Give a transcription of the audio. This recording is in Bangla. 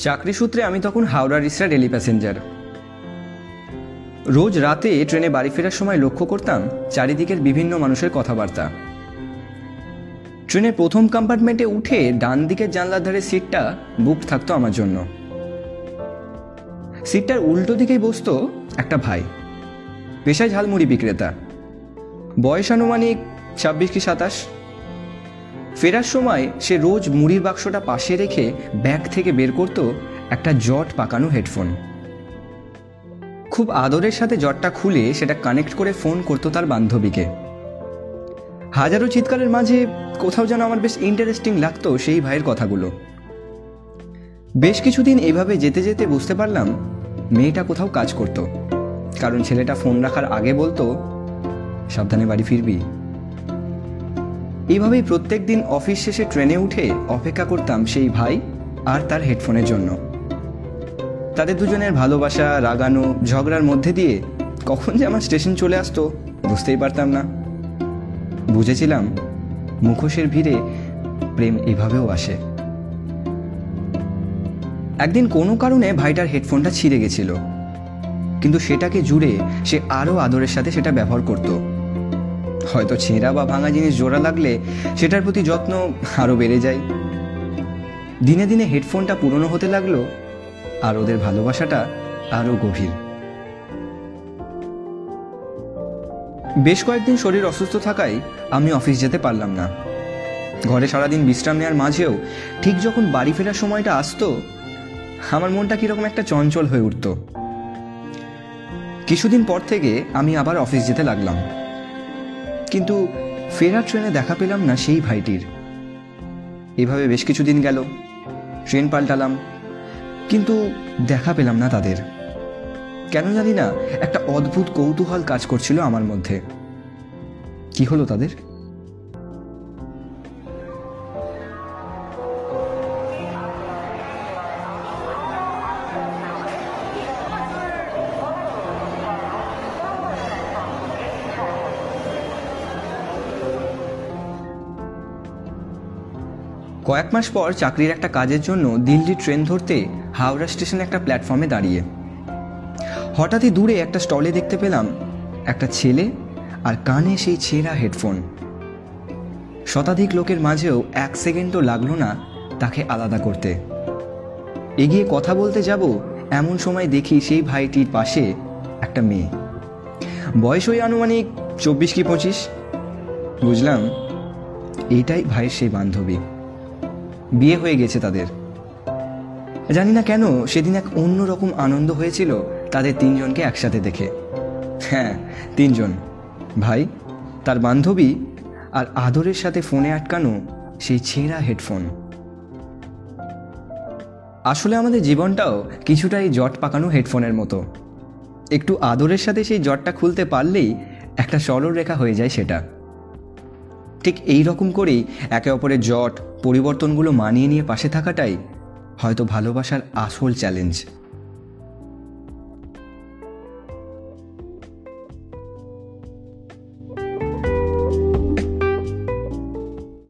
চাকরি সূত্রে আমি তখন হাওড়া রিসরা ডেলি প্যাসেঞ্জার। রোজ রাতে ট্রেনে বাড়ি ফেরার সময় লক্ষ্য করতাম চারিদিকের বিভিন্ন মানুষের কথাবার্তা। ট্রেনের প্রথম কম্পার্টমেন্টে উঠে ডান দিকের জানলার ধারে সিটটা বুক থাকতো আমার জন্য। সিটটার উল্টো দিকেই বসতো একটা ভাই। পেশায় ঝালমুড়ি বিক্রেতা। বয়স আনুমানিক ছাব্বিশ কি সাতাশ। ফেরার সময় সে রোজ মুড়ির বাক্সটা পাশে রেখে ব্যাগ থেকে বের করত একটা জট পাকানো হেডফোন। খুব আদরের সাথে জটটা খুলে সেটা কানেক্ট করে ফোন করতো তার বান্ধবীকে। হাজারো চিৎকারের মাঝে কোথাও যেন আমার বেশ ইন্টারেস্টিং লাগতো সেই ভাইয়ের কথাগুলো। বেশ কিছুদিন এভাবে যেতে যেতে বুঝতে পারলাম, মেয়েটা কোথাও কাজ করত। কারণ ছেলেটা ফোন রাখার আগে বলতো, সাবধানে বাড়ি ফিরবি। এইভাবেই প্রত্যেক দিন অফিস শেষে ট্রেনে উঠে অপেক্ষা করতাম সেই ভাই আর তার হেডফোনের জন্য। তাদের দুজনের ভালোবাসা, রাগানো, ঝগড়ার মধ্যে দিয়ে কখন যে আমার স্টেশন চলে আসতো বুঝতেই পারতাম না। বুঝেছিলাম মুখোশের ভিড়ে প্রেম এভাবেও আসে। একদিন কোনো কারণে ভাইটার হেডফোনটা ছিঁড়ে গেছিল, কিন্তু সেটাকে জুড়ে সে আরও আদরের সাথে সেটা ব্যবহার করত। হয়তো ছেঁড়া বা ভাঙা জিনিস জোড়া লাগলে সেটার প্রতি যত্ন আরও বেড়ে যায়। দিনে দিনে হেডফোনটা পুরনো হতে লাগল আর ওদের ভালোবাসাটা আরও গভীর। বেশ কয়েকদিন শরীর অসুস্থ থাকায় আমি অফিস যেতে পারলাম না। ঘরে সারাদিন বিশ্রাম নেওয়ার মাঝেও ঠিক যখন বাড়ি ফেরার সময়টা আসতো, আমার মনটা কীরকম একটা চঞ্চল হয়ে উঠত। কিছুদিন পর থেকে আমি আবার অফিস যেতে লাগলাম। কিন্তু ফেরার ট্রেনে দেখা পেলাম না সেই ভাইটির। এভাবে বেশ কিছুদিন গেল, ট্রেন পাল্টালাম, কিন্তু দেখা পেলাম না তাদের। কেন জানি না, একটা অদ্ভুত কৌতূহল কাজ করছিল আমার মধ্যে। কি হলো তাদের? কয়েক মাস পর চাকরির একটা কাজের জন্য দিল্লি ট্রেন ধরতে হাওড়া স্টেশনে একটা প্ল্যাটফর্মে দাঁড়িয়ে। হঠাৎই দূরে একটা স্টলে দেখতে পেলাম একটা ছেলে আর কানে সেই ছেঁড়া হেডফোন। শতাধিক লোকের মাঝেও এক সেকেন্ডও লাগল না তাকে আলাদা করতে। এগিয়ে কথা বলতে যাব এমন সময় দেখি সেই ভাইটির পাশে একটা মেয়ে। বয়স ওই আনুমানিক চব্বিশ কি পঁচিশ? বুঝলাম এইটাই ভাইয়ের সেই বান্ধবী। বিয়ে হয়ে গেছে তাদের। জানি না কেন সেদিন এক অন্যরকম আনন্দ হয়েছিল তাদের তিনজনকে একসাথে দেখে। হ্যাঁ তিনজন। ভাই, তার বান্ধবী আর আদরের সাথে ফোনে আটকানো সেই ছেঁড়া হেডফোন। আসলে আমাদের জীবনটাও কিছুটা এই জট পাকানো হেডফোনের মতো। একটু আদরের সাথে সেই জটটা খুলতে পারলেই একটা সরল রেখা হয়ে যায় সেটা। ঠিক এই রকম করেই একে অপরের জট, পরিবর্তনগুলো মানিয়ে নিয়ে পাশে থাকাটাই হয়তো ভালোবাসার আসল চ্যালেঞ্জ